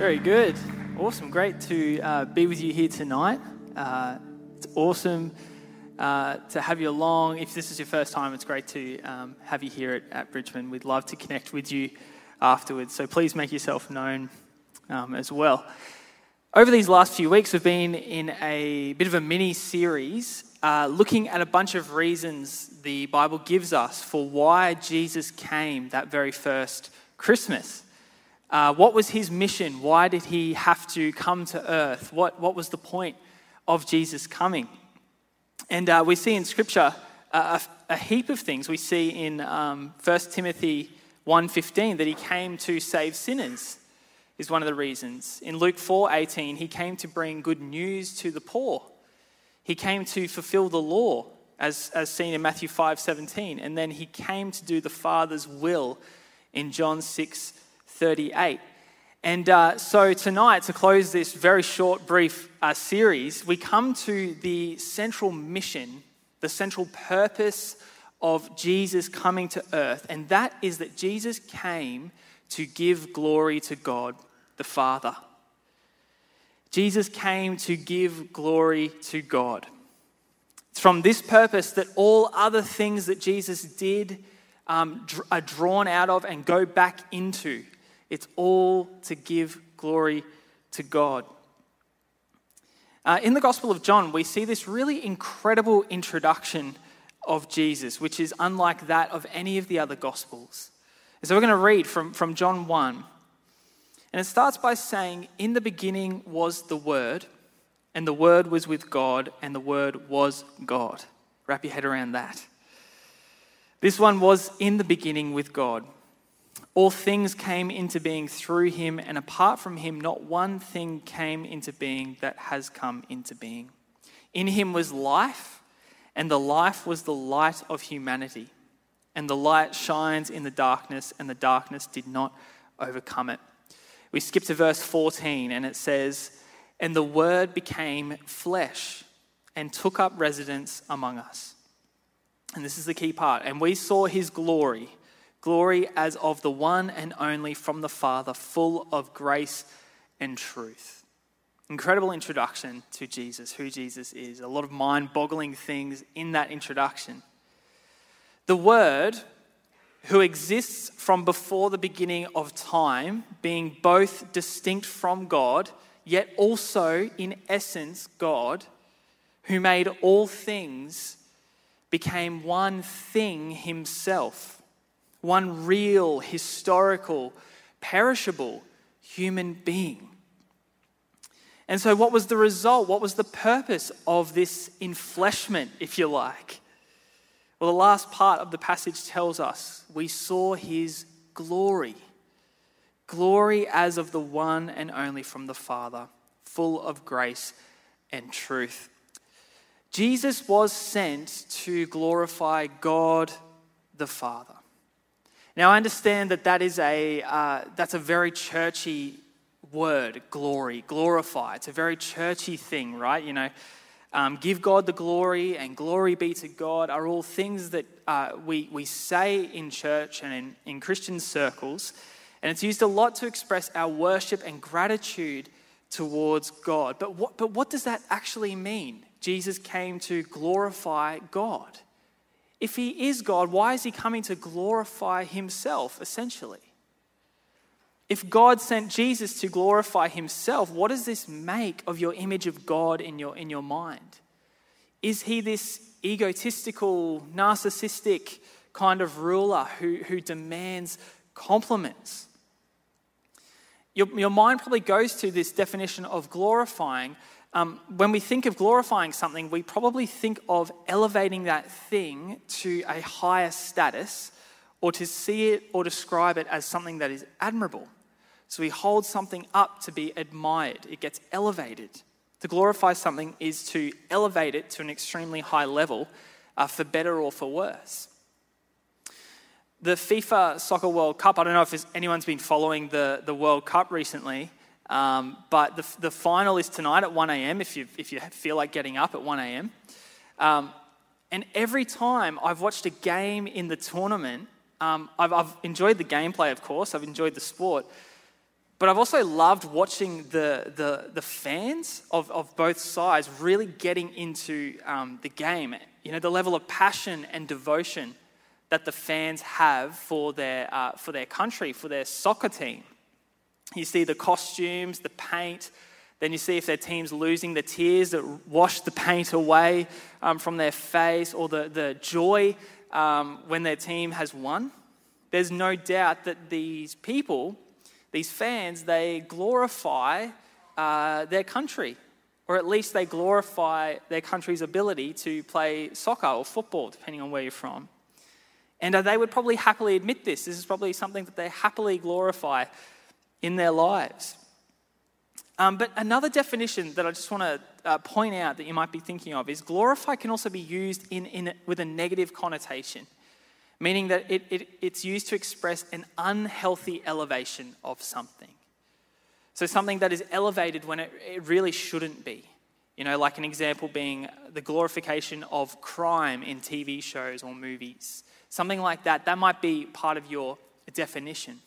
Very good. Awesome. Great to uh, be with you here tonight. Uh, it's awesome uh, to have you along. If this is your first time, it's great to um, have you here at, at, Bridgeman. We'd love to connect with you afterwards. So please make yourself known um, as well. Over these last few weeks, we've been in a bit of a mini series uh, looking at a bunch of reasons the Bible gives us for why Jesus came that very first Christmas. Uh, what was his mission? Why did he have to come to earth? What, what was the point of Jesus coming? And uh, we see in Scripture a, a, heap of things. We see in um, 1 Timothy 1.15 that he came to save sinners is one of the reasons. In Luke 4.18, he came to bring good news to the poor. He came to fulfill the law, as, as seen in Matthew 5.17. And then he came to do the Father's will in John 6 38. And uh, so tonight, to close this very short, brief uh, series, we come to the central mission, the central purpose of Jesus coming to earth, and that is that Jesus came to give glory to God the Father. Jesus came to give glory to God. It's from this purpose that all other things that Jesus did um, are drawn out of and go back into. It's all to give glory to God. Uh, in the Gospel of John, we see this really incredible introduction of Jesus, which is unlike that of any of the other Gospels. And so we're going to read from, from John 1. And it starts by saying, In the beginning was the Word, and the Word was with God, and the Word was God. Wrap your head around that. This one was in the beginning with God. All things came into being through him, and apart from him, not one thing came into being that has come into being. In him was life, and the life was the light of humanity. And the light shines in the darkness, and the darkness did not overcome it. We skip to verse 14, and it says, And the Word became flesh and took up residence among us. And this is the key part. And we saw his glory glory as of the one and only from the Father, full of grace and truth. Incredible introduction to Jesus, who Jesus is. A lot of mind boggling things in that introduction. The Word, who exists from before the beginning of time, being both distinct from God, yet also in essence God, who made all things, became one thing himself one real, historical, perishable human being. And so, what was the result? What was the purpose of this enfleshment, if you like? Well, the last part of the passage tells us we saw his glory. Glory as of the one and only from the Father, full of grace and truth. Jesus was sent to glorify God the Father. Now, I understand that that is a, uh, that's a very churchy word, glory, glorify. It's a very churchy thing, right? You know, um, give God the glory and glory be to God are all things that uh, we, we say in church and in, in Christian circles. And it's used a lot to express our worship and gratitude towards God. But what, but what does that actually mean? Jesus came to glorify God. If he is God, why is he coming to glorify himself, essentially? If God sent Jesus to glorify himself, what does this make of your image of God in your, in your mind? Is he this egotistical, narcissistic kind of ruler who, who demands compliments? Your, your mind probably goes to this definition of glorifying um, when we think of glorifying something, we probably think of elevating that thing to a higher status or to see it or describe it as something that is admirable. So we hold something up to be admired, it gets elevated. To glorify something is to elevate it to an extremely high level uh, for better or for worse. The FIFA Soccer World Cup, I don't know if anyone's been following the, the World Cup recently. Um, but the, the final is tonight at 1 a.m. if you, if you feel like getting up at 1 a.m. Um, and every time I've watched a game in the tournament, um, I've, I've enjoyed the gameplay, of course, I've enjoyed the sport. But I've also loved watching the, the, the fans of, of both sides really getting into um, the game. You know, the level of passion and devotion that the fans have for their, uh, for their country, for their soccer team. You see the costumes, the paint, then you see if their team's losing the tears that wash the paint away um, from their face, or the, the joy um, when their team has won. There's no doubt that these people these fans, they glorify uh, their country, or at least they glorify their country's ability to play soccer or football, depending on where you're from. And uh, they would probably happily admit this. This is probably something that they happily glorify in their lives. Um, but another definition that I just want to uh, point out that you might be thinking of is glorify can also be used in, in, with a negative connotation meaning that it, it, it's used to express an unhealthy elevation of something. So, something that is elevated when it, it really shouldn't be. You know, like an example being the glorification of crime in TV shows or movies. Something like that, that might be part of your definition.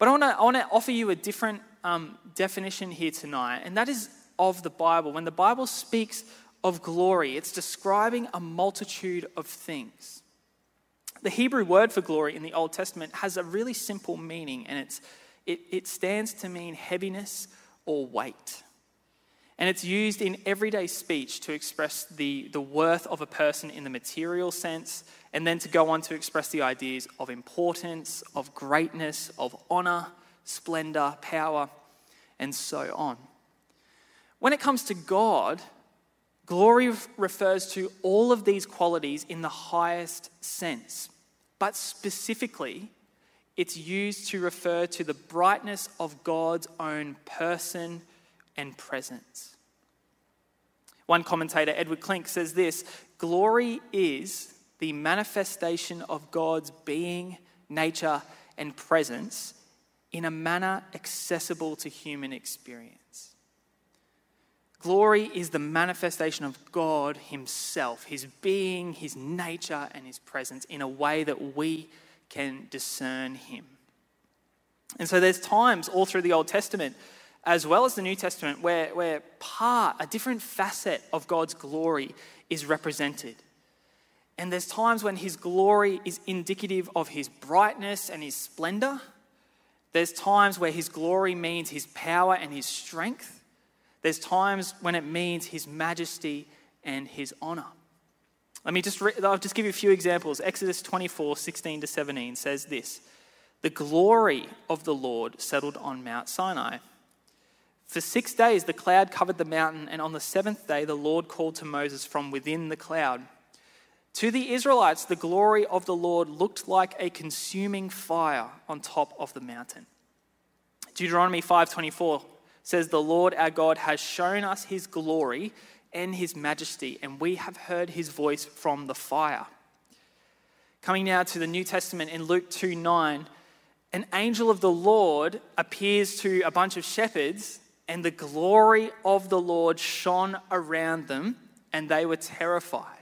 But I want to I offer you a different um, definition here tonight, and that is of the Bible. When the Bible speaks of glory, it's describing a multitude of things. The Hebrew word for glory in the Old Testament has a really simple meaning, and it's, it, it stands to mean heaviness or weight. And it's used in everyday speech to express the, the worth of a person in the material sense, and then to go on to express the ideas of importance, of greatness, of honor, splendor, power, and so on. When it comes to God, Glory refers to all of these qualities in the highest sense, but specifically, it's used to refer to the brightness of God's own person and presence. One commentator, Edward Klink, says this Glory is the manifestation of God's being, nature, and presence in a manner accessible to human experience. Glory is the manifestation of God Himself, His being, His nature, and His presence in a way that we can discern Him. And so there's times all through the Old Testament, as well as the New Testament, where, where part, a different facet of God's glory is represented. And there's times when His glory is indicative of His brightness and His splendor. There's times where His glory means His power and His strength. There's times when it means His majesty and His honor. Let me just, re- I'll just give you a few examples. Exodus 24, 16 to 17 says this The glory of the Lord settled on Mount Sinai. For six days the cloud covered the mountain, and on the seventh day the Lord called to Moses from within the cloud. To the Israelites, the glory of the Lord looked like a consuming fire on top of the mountain. Deuteronomy 5:24 says, The Lord our God has shown us his glory and his majesty, and we have heard his voice from the fire. Coming now to the New Testament in Luke 2 9, an angel of the Lord appears to a bunch of shepherds, and the glory of the Lord shone around them, and they were terrified.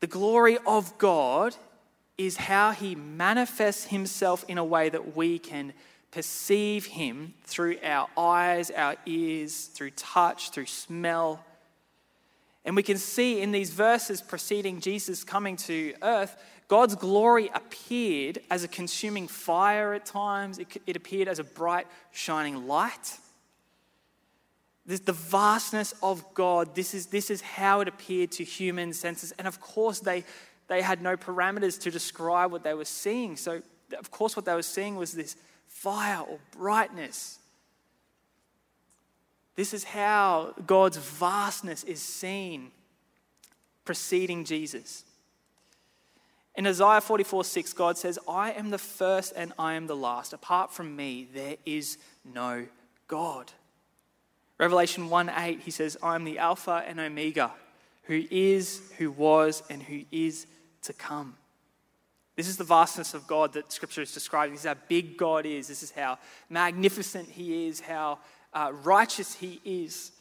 The glory of God is how he manifests himself in a way that we can perceive Him through our eyes, our ears, through touch, through smell. And we can see in these verses preceding Jesus coming to earth, God's glory appeared as a consuming fire at times, it, it appeared as a bright, shining light. This, the vastness of God, this is, this is how it appeared to human senses. And of course, they, they had no parameters to describe what they were seeing. So, of course, what they were seeing was this fire or brightness. This is how God's vastness is seen preceding Jesus. In Isaiah 44 6, God says, I am the first and I am the last. Apart from me, there is no God. Revelation 1 8, he says, I am the Alpha and Omega, who is, who was, and who is to come. This is the vastness of God that Scripture is describing. This is how big God is. This is how magnificent He is, how uh, righteous He is.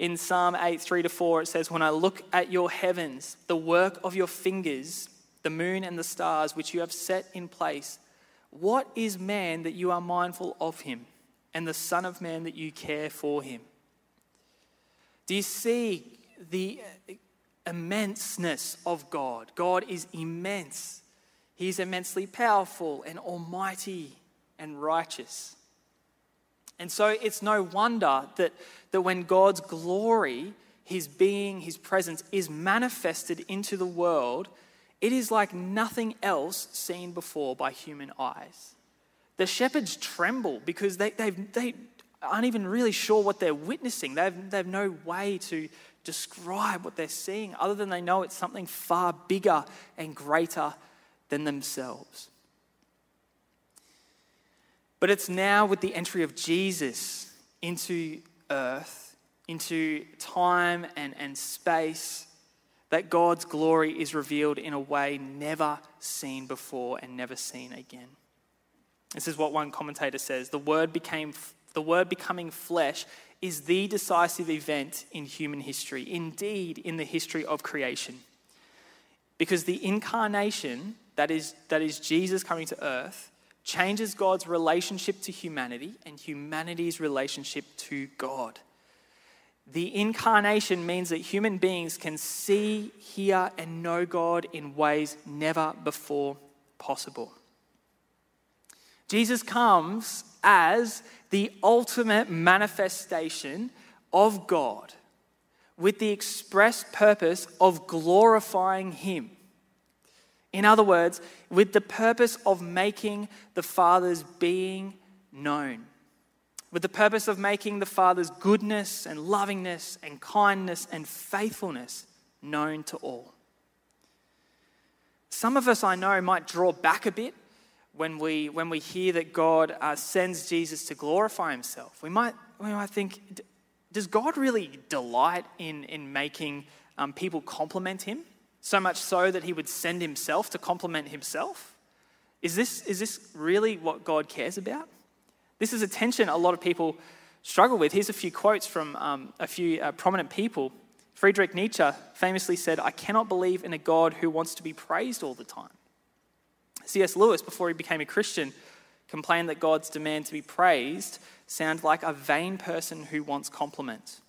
In Psalm 8, 3 to 4, it says, When I look at your heavens, the work of your fingers, the moon and the stars, which you have set in place, What is man that you are mindful of him, and the Son of Man that you care for him? Do you see the immenseness of God? God is immense. He's immensely powerful and almighty and righteous. And so it's no wonder that, that when God's glory, his being, his presence is manifested into the world, it is like nothing else seen before by human eyes. The shepherds tremble because they, they, they aren't even really sure what they're witnessing. They have, they have no way to describe what they're seeing other than they know it's something far bigger and greater than themselves. But it's now with the entry of Jesus into earth, into time and, and space, that God's glory is revealed in a way never seen before and never seen again. This is what one commentator says the word, became, the word becoming flesh is the decisive event in human history, indeed, in the history of creation. Because the incarnation, that is, that is Jesus coming to earth, changes God's relationship to humanity and humanity's relationship to God. The incarnation means that human beings can see, hear, and know God in ways never before possible. Jesus comes as the ultimate manifestation of God with the express purpose of glorifying Him. In other words, with the purpose of making the Father's being known with the purpose of making the Father's goodness and lovingness and kindness and faithfulness known to all. Some of us, I know, might draw back a bit when we, when we hear that God uh, sends Jesus to glorify himself. We might, we might think, does God really delight in, in making um, people compliment him? So much so that he would send himself to compliment himself? Is this, is this really what God cares about? This is a tension a lot of people struggle with. Here's a few quotes from um, a few uh, prominent people. Friedrich Nietzsche famously said, I cannot believe in a God who wants to be praised all the time. C.S. Lewis, before he became a Christian, complained that God's demand to be praised sounds like a vain person who wants compliments.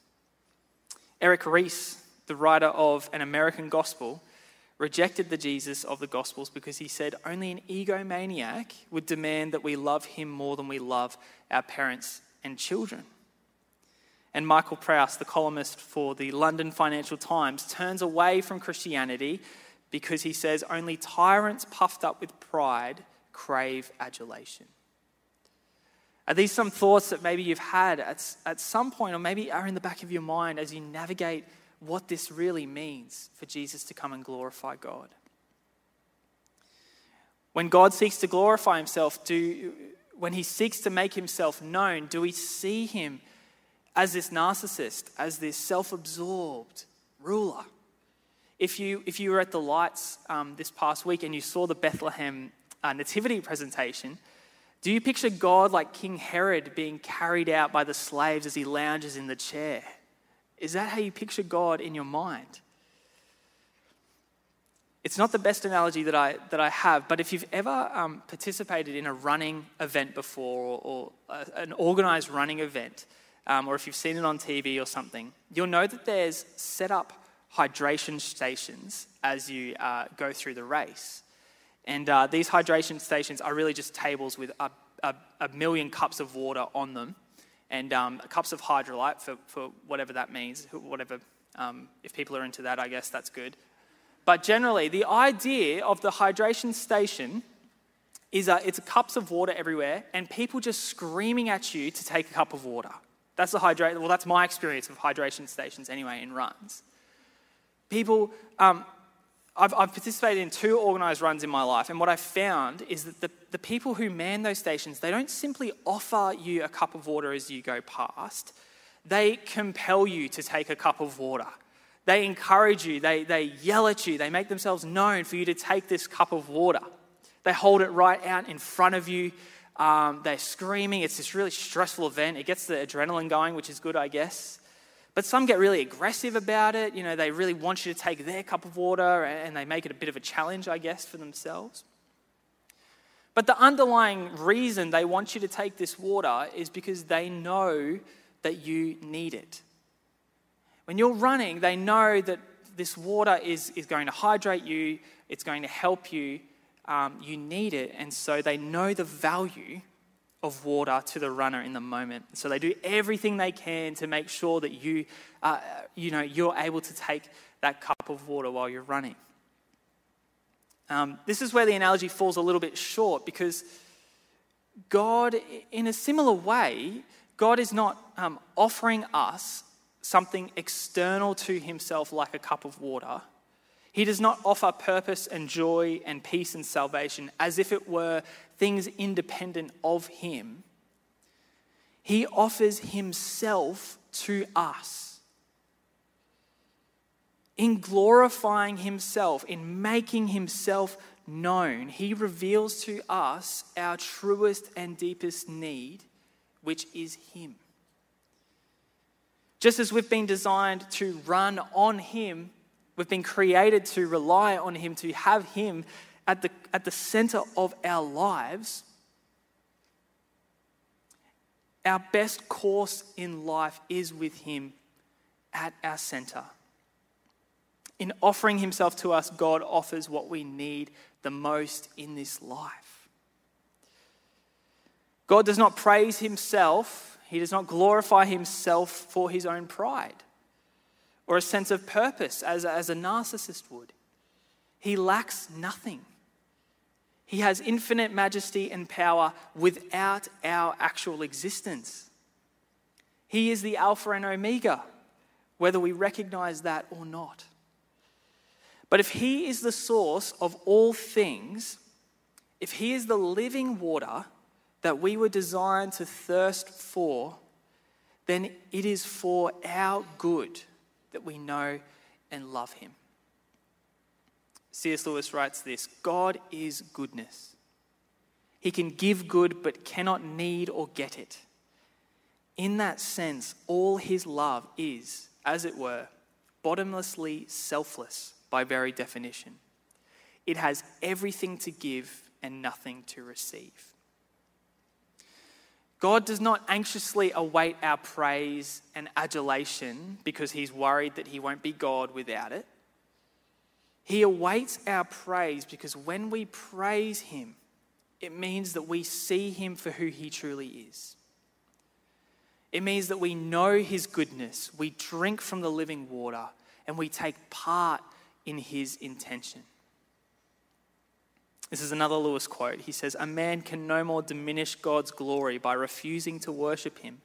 Erik Reece, the writer of An American Gospel, rejected the Jesus of the Gospels because he said only an egomaniac would demand that we love him more than we love our parents and children. And Michael Prowse, the columnist for the London Financial Times, turns away from Christianity because he says only tyrants puffed up with pride crave adulation. Are these some thoughts that maybe you've had at, at some point, or maybe are in the back of your mind as you navigate what this really means for Jesus to come and glorify God. When God seeks to glorify himself, do, when he seeks to make himself known, do we see him as this narcissist, as this self absorbed ruler? If you, if you were at the lights um, this past week and you saw the Bethlehem uh, nativity presentation, do you picture God like King Herod being carried out by the slaves as he lounges in the chair? Is that how you picture God in your mind? It's not the best analogy that I, that I have, but if you've ever um, participated in a running event before or, or a, an organized running event, um, or if you've seen it on TV or something, you'll know that there's set up hydration stations as you uh, go through the race. And uh, these hydration stations are really just tables with a, a, a million cups of water on them and um, cups of Hydralyte for, for whatever that means, whatever, um, if people are into that, I guess that's good. But generally, the idea of the hydration station is uh, it's cups of water everywhere and people just screaming at you to take a cup of water. That's the hydrate. Well, that's my experience of hydration stations anyway in runs. People, um, I've, I've, participated in two organized runs in my life, and what I've found is that the, the people who man those stations, they don't simply offer you a cup of water as you go past, they compel you to take a cup of water. They encourage you, they, they yell at you, they make themselves known for you to take this cup of water. They hold it right out in front of you. Um, they're screaming. It's this really stressful event. It gets the adrenaline going, which is good, I guess. But some get really aggressive about it. You know, they really want you to take their cup of water and they make it a bit of a challenge, I guess, for themselves. But the underlying reason they want you to take this water is because they know that you need it. When you're running, they know that this water is, is going to hydrate you, it's going to help you. Um, you need it. And so they know the value of water to the runner in the moment. So they do everything they can to make sure that you, uh, you know, you're able to take that cup of water while you're running. Um, this is where the analogy falls a little bit short because God, in a similar way, God is not um, offering us something external to himself like a cup of water. He does not offer purpose and joy and peace and salvation as if it were things independent of him. He offers himself to us in glorifying himself, in making himself known, he reveals to us our truest and deepest need, which is him. Just as we've been designed to run on him, we've been created to rely on him, to have him at the, at the center of our lives. Our best course in life is with him at our center. In offering himself to us, God offers what we need the most in this life. God does not praise himself, he does not glorify himself for his own pride or a sense of purpose as, as a narcissist would. He lacks nothing. He has infinite majesty and power without our actual existence. He is the Alpha and Omega, whether we recognize that or not. But if He is the source of all things, if He is the living water that we were designed to thirst for, then it is for our good that we know and love Him. C.S. Lewis writes this God is goodness. He can give good but cannot need or get it. In that sense, all his love is, as it were, bottomlessly selfless by very definition. It has everything to give and nothing to receive. God does not anxiously await our praise and adulation because he's worried that he won't be God without it. He awaits our praise because when we praise him, it means that we see him for who he truly is. It means that we know his goodness, we drink from the living water, and we take part in his intention. This is another Lewis quote. He says, A man can no more diminish God's glory by refusing to worship him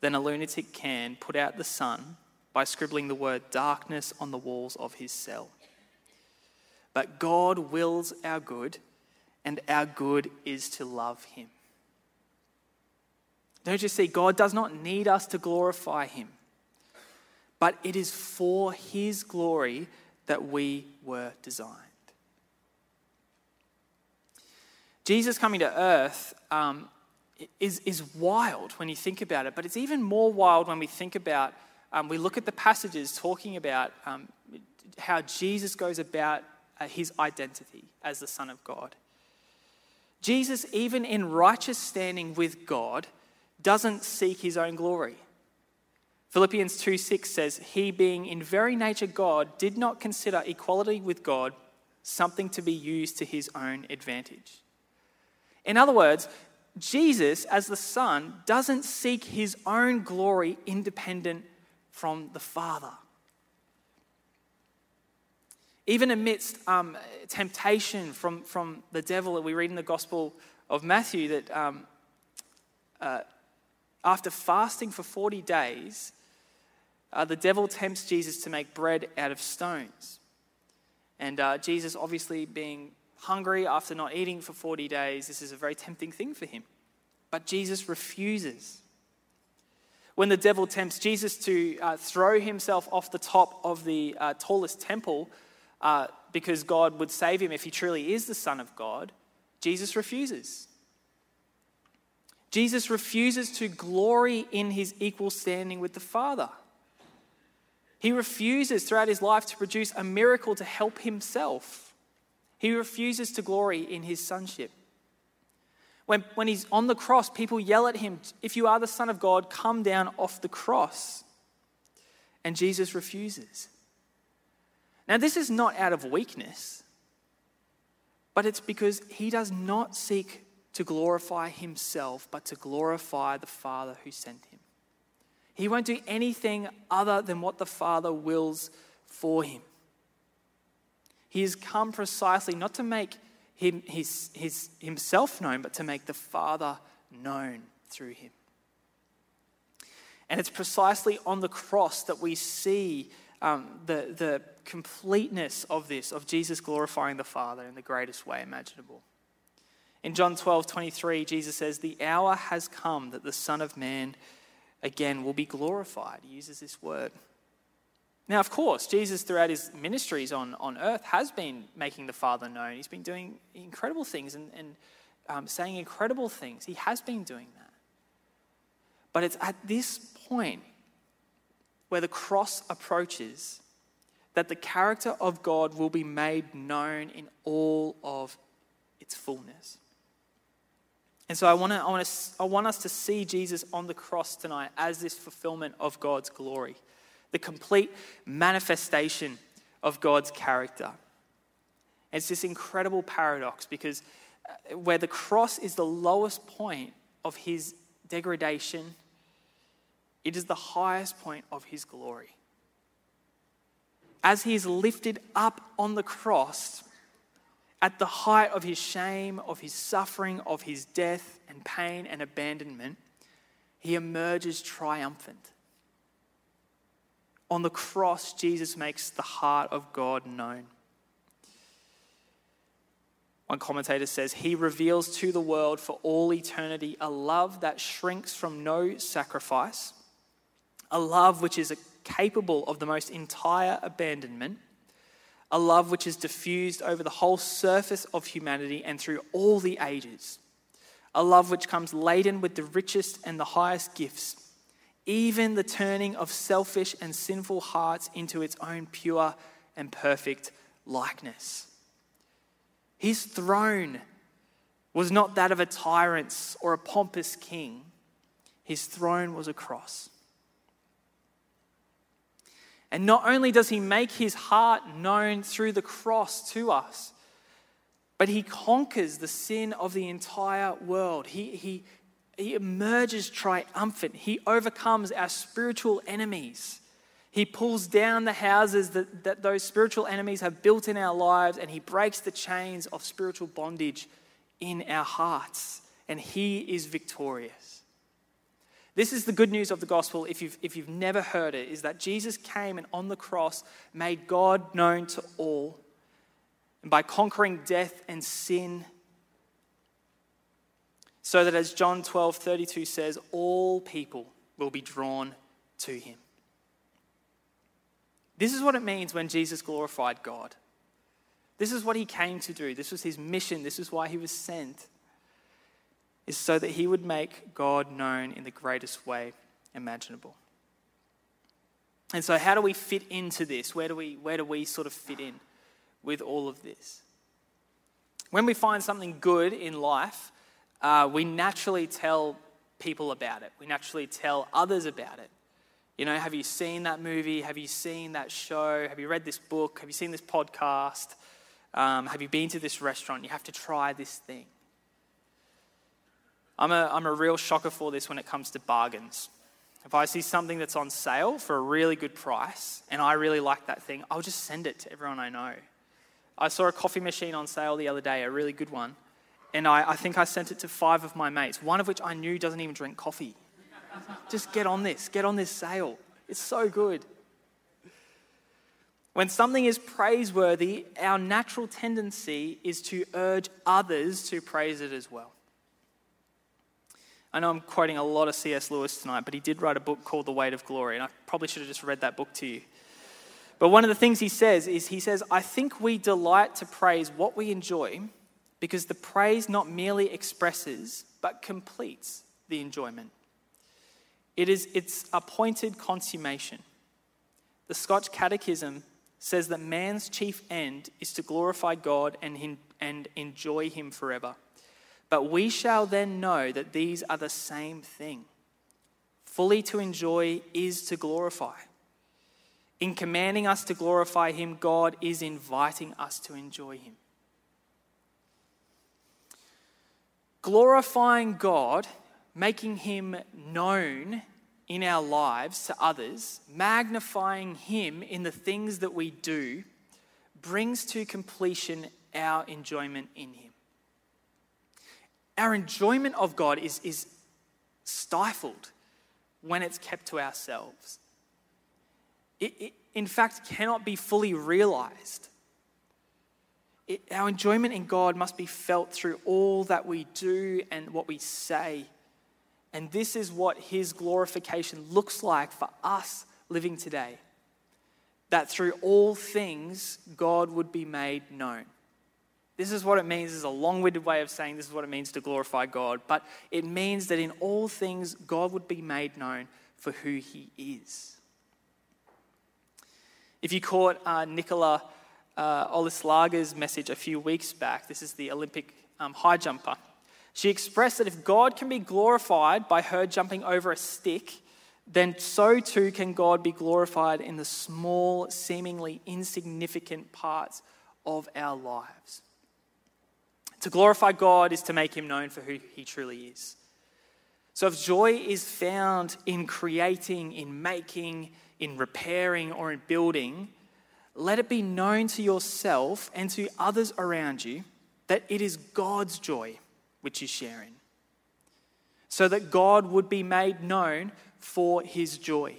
than a lunatic can put out the sun by scribbling the word darkness on the walls of his cell. But God wills our good, and our good is to love him. Don't you see? God does not need us to glorify him, but it is for his glory that we were designed. Jesus coming to earth um, is, is wild when you think about it, but it's even more wild when we think about, um, we look at the passages talking about um, how Jesus goes about uh, his identity as the Son of God. Jesus, even in righteous standing with God, doesn't seek his own glory. Philippians 2 6 says, He, being in very nature God, did not consider equality with God something to be used to his own advantage. In other words, Jesus, as the Son, doesn't seek his own glory independent from the Father. Even amidst um, temptation from, from the devil that we read in the Gospel of Matthew, that um, uh, after fasting for 40 days, uh, the devil tempts Jesus to make bread out of stones. And uh, Jesus, obviously being hungry after not eating for 40 days, this is a very tempting thing for him. But Jesus refuses. When the devil tempts Jesus to uh, throw himself off the top of the uh, tallest temple uh, because God would save him if he truly is the Son of God, Jesus refuses. Jesus refuses to glory in his equal standing with the Father. He refuses throughout his life to produce a miracle to help himself. He refuses to glory in his sonship. When, when he's on the cross, people yell at him, If you are the Son of God, come down off the cross. And Jesus refuses. Now, this is not out of weakness, but it's because he does not seek to glorify himself, but to glorify the Father who sent him. He won't do anything other than what the Father wills for him. He has come precisely not to make him, his, his, himself known, but to make the Father known through him. And it's precisely on the cross that we see um, the, the completeness of this, of Jesus glorifying the Father in the greatest way imaginable. In John 12, 23, Jesus says, The hour has come that the Son of Man again will be glorified. He uses this word. Now, of course, Jesus, throughout his ministries on, on earth, has been making the Father known. He's been doing incredible things and, and um, saying incredible things. He has been doing that. But it's at this point where the cross approaches that the character of God will be made known in all of its fullness. And so I want, to, I, want to, I want us to see Jesus on the cross tonight as this fulfillment of God's glory, the complete manifestation of God's character. It's this incredible paradox because uh, where the cross is the lowest point of his degradation, it is the highest point of his glory. As he is lifted up on the cross, at the height of his shame, of his suffering, of his death and pain and abandonment, he emerges triumphant. On the cross, Jesus makes the heart of God known. One commentator says, He reveals to the world for all eternity a love that shrinks from no sacrifice, a love which is capable of the most entire abandonment a love which is diffused over the whole surface of humanity and through all the ages, a love which comes laden with the richest and the highest gifts, even the turning of selfish and sinful hearts into its own pure and perfect likeness. His throne was not that of a tyrant or a pompous king, his throne was a cross. And not only does he make his heart known through the cross to us, but he conquers the sin of the entire world. He, he, he emerges triumphant. He overcomes our spiritual enemies. He pulls down the houses that, that those spiritual enemies have built in our lives, and he breaks the chains of spiritual bondage in our hearts. And he is victorious. This is the good news of the gospel, if you've, if you've never heard it, is that Jesus came and on the cross made God known to all. And by conquering death and sin, so that as John 12 32 says, all people will be drawn to him. This is what it means when Jesus glorified God. This is what he came to do. This was his mission. This is why he was sent is so that he would make God known in the greatest way imaginable. And so, how do we fit into this? Where do we, where do we sort of fit in with all of this? When we find something good in life, uh, we naturally tell people about it. We naturally tell others about it. You know, have you seen that movie? Have you seen that show? Have you read this book? Have you seen this podcast? Um, have you been to this restaurant? You have to try this thing. I'm a, I'm a real shocker for this when it comes to bargains. If I see something that's on sale for a really good price and I really like that thing, I'll just send it to everyone I know. I saw a coffee machine on sale the other day, a really good one, and I, I think I sent it to five of my mates, one of which I knew doesn't even drink coffee. just get on this, get on this sale. It's so good. When something is praiseworthy, our natural tendency is to urge others to praise it as well. I know I'm quoting a lot of C.S. Lewis tonight, but he did write a book called The Weight of Glory, and I probably should have just read that book to you. But one of the things he says is he says, I think we delight to praise what we enjoy because the praise not merely expresses, but completes the enjoyment. It is its appointed consummation. The Scotch Catechism says that man's chief end is to glorify God and, and enjoy Him forever. But we shall then know that these are the same thing. Fully to enjoy is to glorify. In commanding us to glorify Him, God is inviting us to enjoy Him. Glorifying God, making Him known in our lives to others, magnifying Him in the things that we do, brings to completion our enjoyment in Him our enjoyment of God is, is stifled when it's kept to ourselves. It, it in fact, cannot be fully realized. It, our enjoyment in God must be felt through all that we do and what we say. And this is what His glorification looks like for us living today. That through all things, God would be made known. This is what it means. This is a long winded way of saying this is what it means to glorify God. But it means that in all things, God would be made known for who he is. If you caught uh, Nicola uh, Olyslagers' message a few weeks back, this is the Olympic um, high jumper. She expressed that if God can be glorified by her jumping over a stick, then so too can God be glorified in the small, seemingly insignificant parts of our lives. To glorify God is to make him known for who he truly is. So if joy is found in creating, in making, in repairing, or in building, let it be known to yourself and to others around you that it is God's joy which you share in, so that God would be made known for his joy.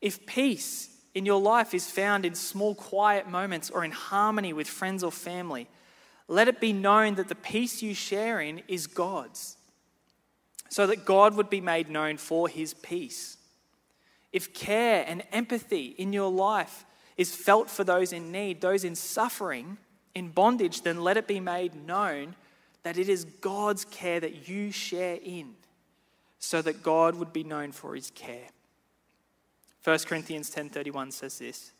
If peace in your life is found in small, quiet moments or in harmony with friends or family, let it be known that the peace you share in is God's, so that God would be made known for his peace. If care and empathy in your life is felt for those in need, those in suffering, in bondage, then let it be made known that it is God's care that you share in, so that God would be known for his care. 1 Corinthians 10:31 says this: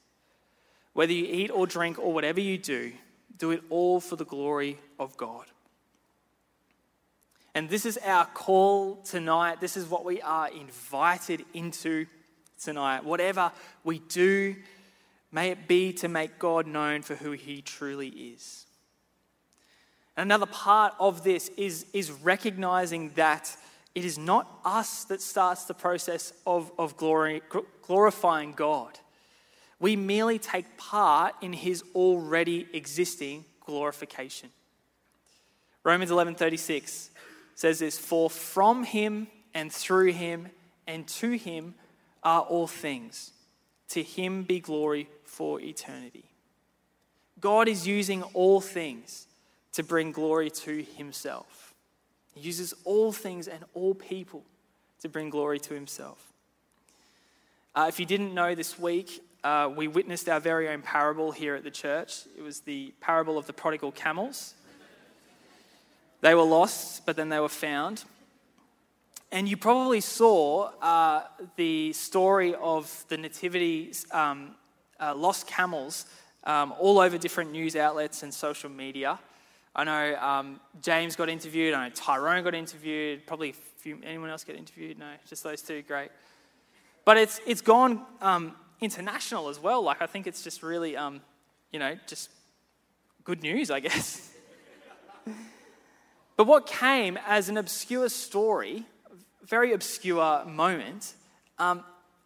Whether you eat or drink or whatever you do, do it all for the glory of God. And this is our call tonight. This is what we are invited into tonight. Whatever we do, may it be to make God known for who He truly is. And Another part of this is, is recognizing that it is not us that starts the process of, of glory, glorifying God. We merely take part in his already existing glorification. Romans 11:36 says this, "For from him and through him and to him are all things. To him be glory for eternity." God is using all things to bring glory to himself. He uses all things and all people to bring glory to himself. Uh, if you didn't know this week, uh, we witnessed our very own parable here at the church. It was the parable of the prodigal camels. They were lost, but then they were found. And you probably saw uh, the story of the nativity um, uh, lost camels um, all over different news outlets and social media. I know um, James got interviewed. I know Tyrone got interviewed. Probably few, anyone else get interviewed? No, just those two. Great. But it's it's gone um, international as well. Like, I think it's just really, um, you know, just good news, I guess. but what came as an obscure story, very obscure moment, um,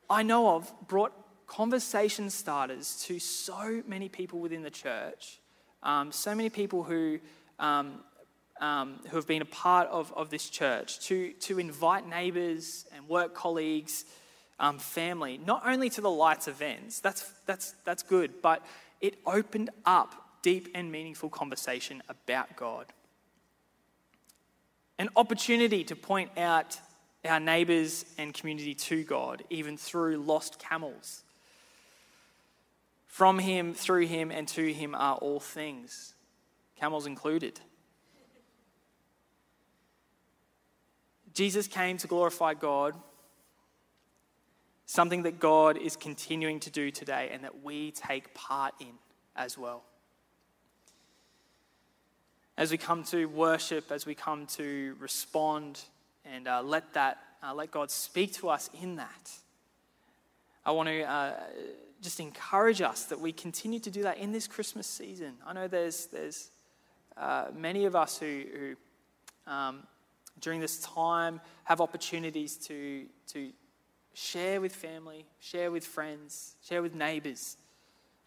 I know of, brought conversation starters to so many people within the church, um, so many people who. Um, um, who have been a part of, of this church, to, to invite neighbours and work colleagues um, family, not only to the Lights events, that's, that's, that's good, but it opened up deep and meaningful conversation about God. An opportunity to point out our neighbours and community to God, even through lost camels. From him, through him, and to him are all things, camels included. Jesus came to glorify God something that God is continuing to do today and that we take part in as well. as we come to worship, as we come to respond, and uh, let that, uh, let God speak to us in that. I want to uh, just encourage us that we continue to do that in this Christmas season. I know there's there's uh, many of us who, who um, during this time have opportunities to to share with family, share with friends, share with neighbours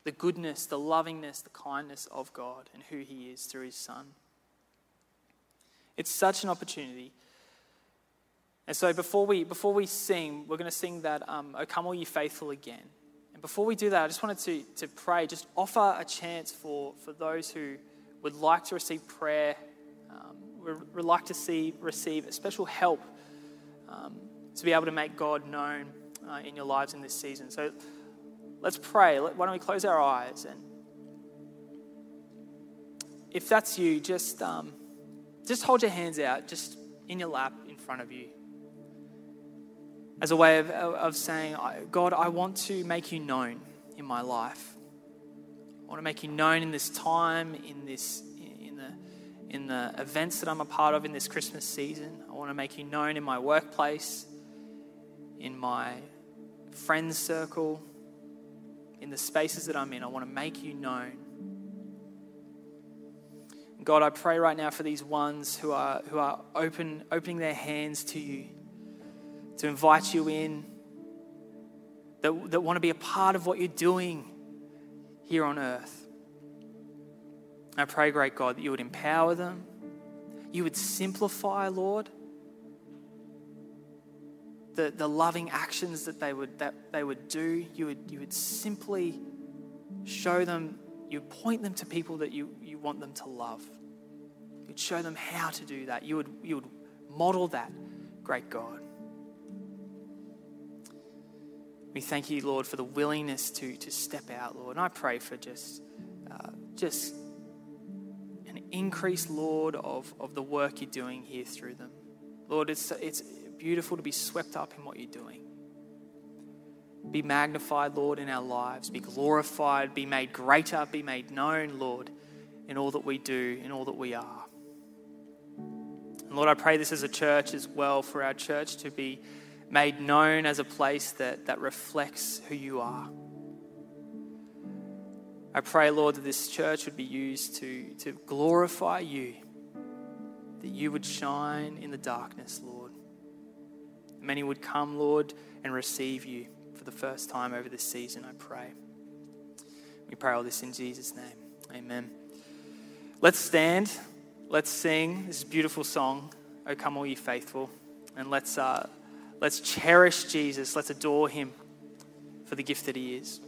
the goodness, the lovingness, the kindness of God and who He is through His Son. It's such an opportunity. And so before we, before we sing, we're going to sing that um, O Come All Ye Faithful again. Before we do that, I just wanted to, to pray, just offer a chance for, for those who would like to receive prayer, um, would like to see, receive a special help um, to be able to make God known uh, in your lives in this season. So let's pray. Why don't we close our eyes? And if that's you, just. Um, just hold your hands out, just in your lap in front of you. As a way of, of saying, God, I want to make you known in my life. I want to make you known in this time, in this in the in the events that I'm a part of in this Christmas season. I want to make you known in my workplace, in my friends circle, in the spaces that I'm in. I want to make you known. God, I pray right now for these ones who are, who are open, opening their hands to you, to invite you in, that, that want to be a part of what you're doing here on earth. I pray, great God, that you would empower them, you would simplify, Lord, the, the loving actions that they would that they would do. You would you would simply show them you point them to people that you, you want them to love. You'd show them how to do that. You would, you would model that, great God. We thank you, Lord, for the willingness to, to step out, Lord. And I pray for just, uh, just an increase, Lord, of, of the work you're doing here through them. Lord, it's, it's beautiful to be swept up in what you're doing. Be magnified, Lord, in our lives. Be glorified, be made greater, be made known, Lord, in all that we do, in all that we are. And Lord, I pray this as a church as well, for our church to be made known as a place that, that reflects who you are. I pray, Lord, that this church would be used to, to glorify you, that you would shine in the darkness, Lord. Many would come, Lord, and receive you for the first time over this season, I pray. We pray all this in Jesus' name. Amen. Let's stand. Let's sing this beautiful song, O Come All Ye Faithful. And let's, uh, let's cherish Jesus. Let's adore him for the gift that he is.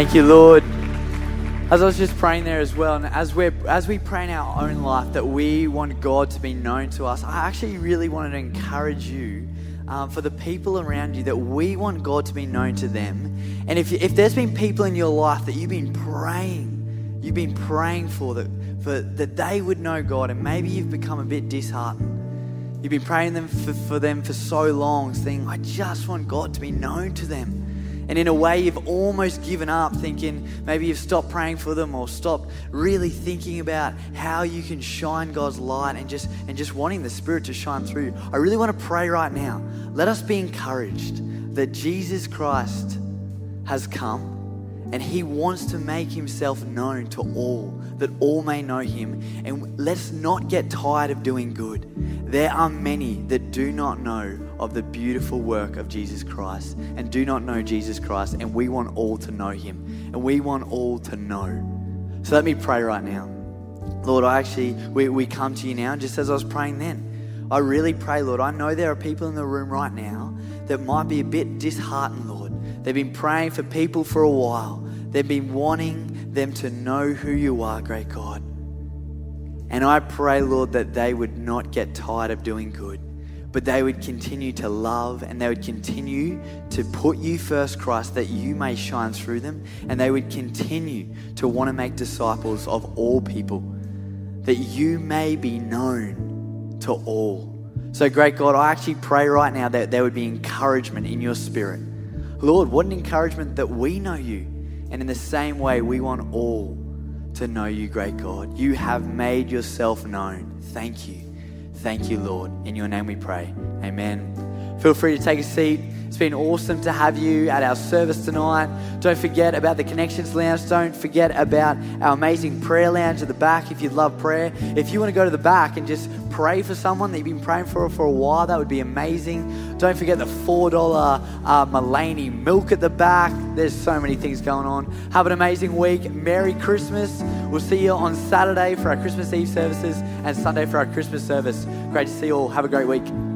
Thank you, Lord. As I was just praying there as well, and as we as we pray in our own life that we want God to be known to us, I actually really wanted to encourage you um, for the people around you that we want God to be known to them. And if if there's been people in your life that you've been praying, you've been praying for that for that they would know God, and maybe you've become a bit disheartened. You've been praying them for, for them for so long, saying, I just want God to be known to them. And in a way, you've almost given up, thinking maybe you've stopped praying for them or stopped really thinking about how you can shine God's light and just, and just wanting the Spirit to shine through. I really want to pray right now. Let us be encouraged that Jesus Christ has come and he wants to make himself known to all, that all may know him. And let's not get tired of doing good. There are many that do not know of the beautiful work of Jesus Christ and do not know Jesus Christ, and we want all to know him, and we want all to know. So let me pray right now. Lord, I actually, we, we come to you now, just as I was praying then. I really pray, Lord. I know there are people in the room right now that might be a bit disheartened, Lord. They've been praying for people for a while, they've been wanting them to know who you are, great God. And I pray, Lord, that they would not get tired of doing good but they would continue to love and they would continue to put you first, Christ, that you may shine through them. And they would continue to want to make disciples of all people, that you may be known to all. So, great God, I actually pray right now that there would be encouragement in your spirit. Lord, what an encouragement that we know you. And in the same way, we want all to know you, great God. You have made yourself known. Thank you. Thank you, Lord. In your name we pray. Amen. Feel free to take a seat. It's been awesome to have you at our service tonight. Don't forget about the Connections Lounge. Don't forget about our amazing prayer lounge at the back if you love prayer. If you want to go to the back and just pray for someone that you've been praying for for a while, that would be amazing. Don't forget the $4 uh, Mullaney milk at the back. There's so many things going on. Have an amazing week. Merry Christmas. We'll see you on Saturday for our Christmas Eve services and Sunday for our Christmas service. Great to see you all. Have a great week.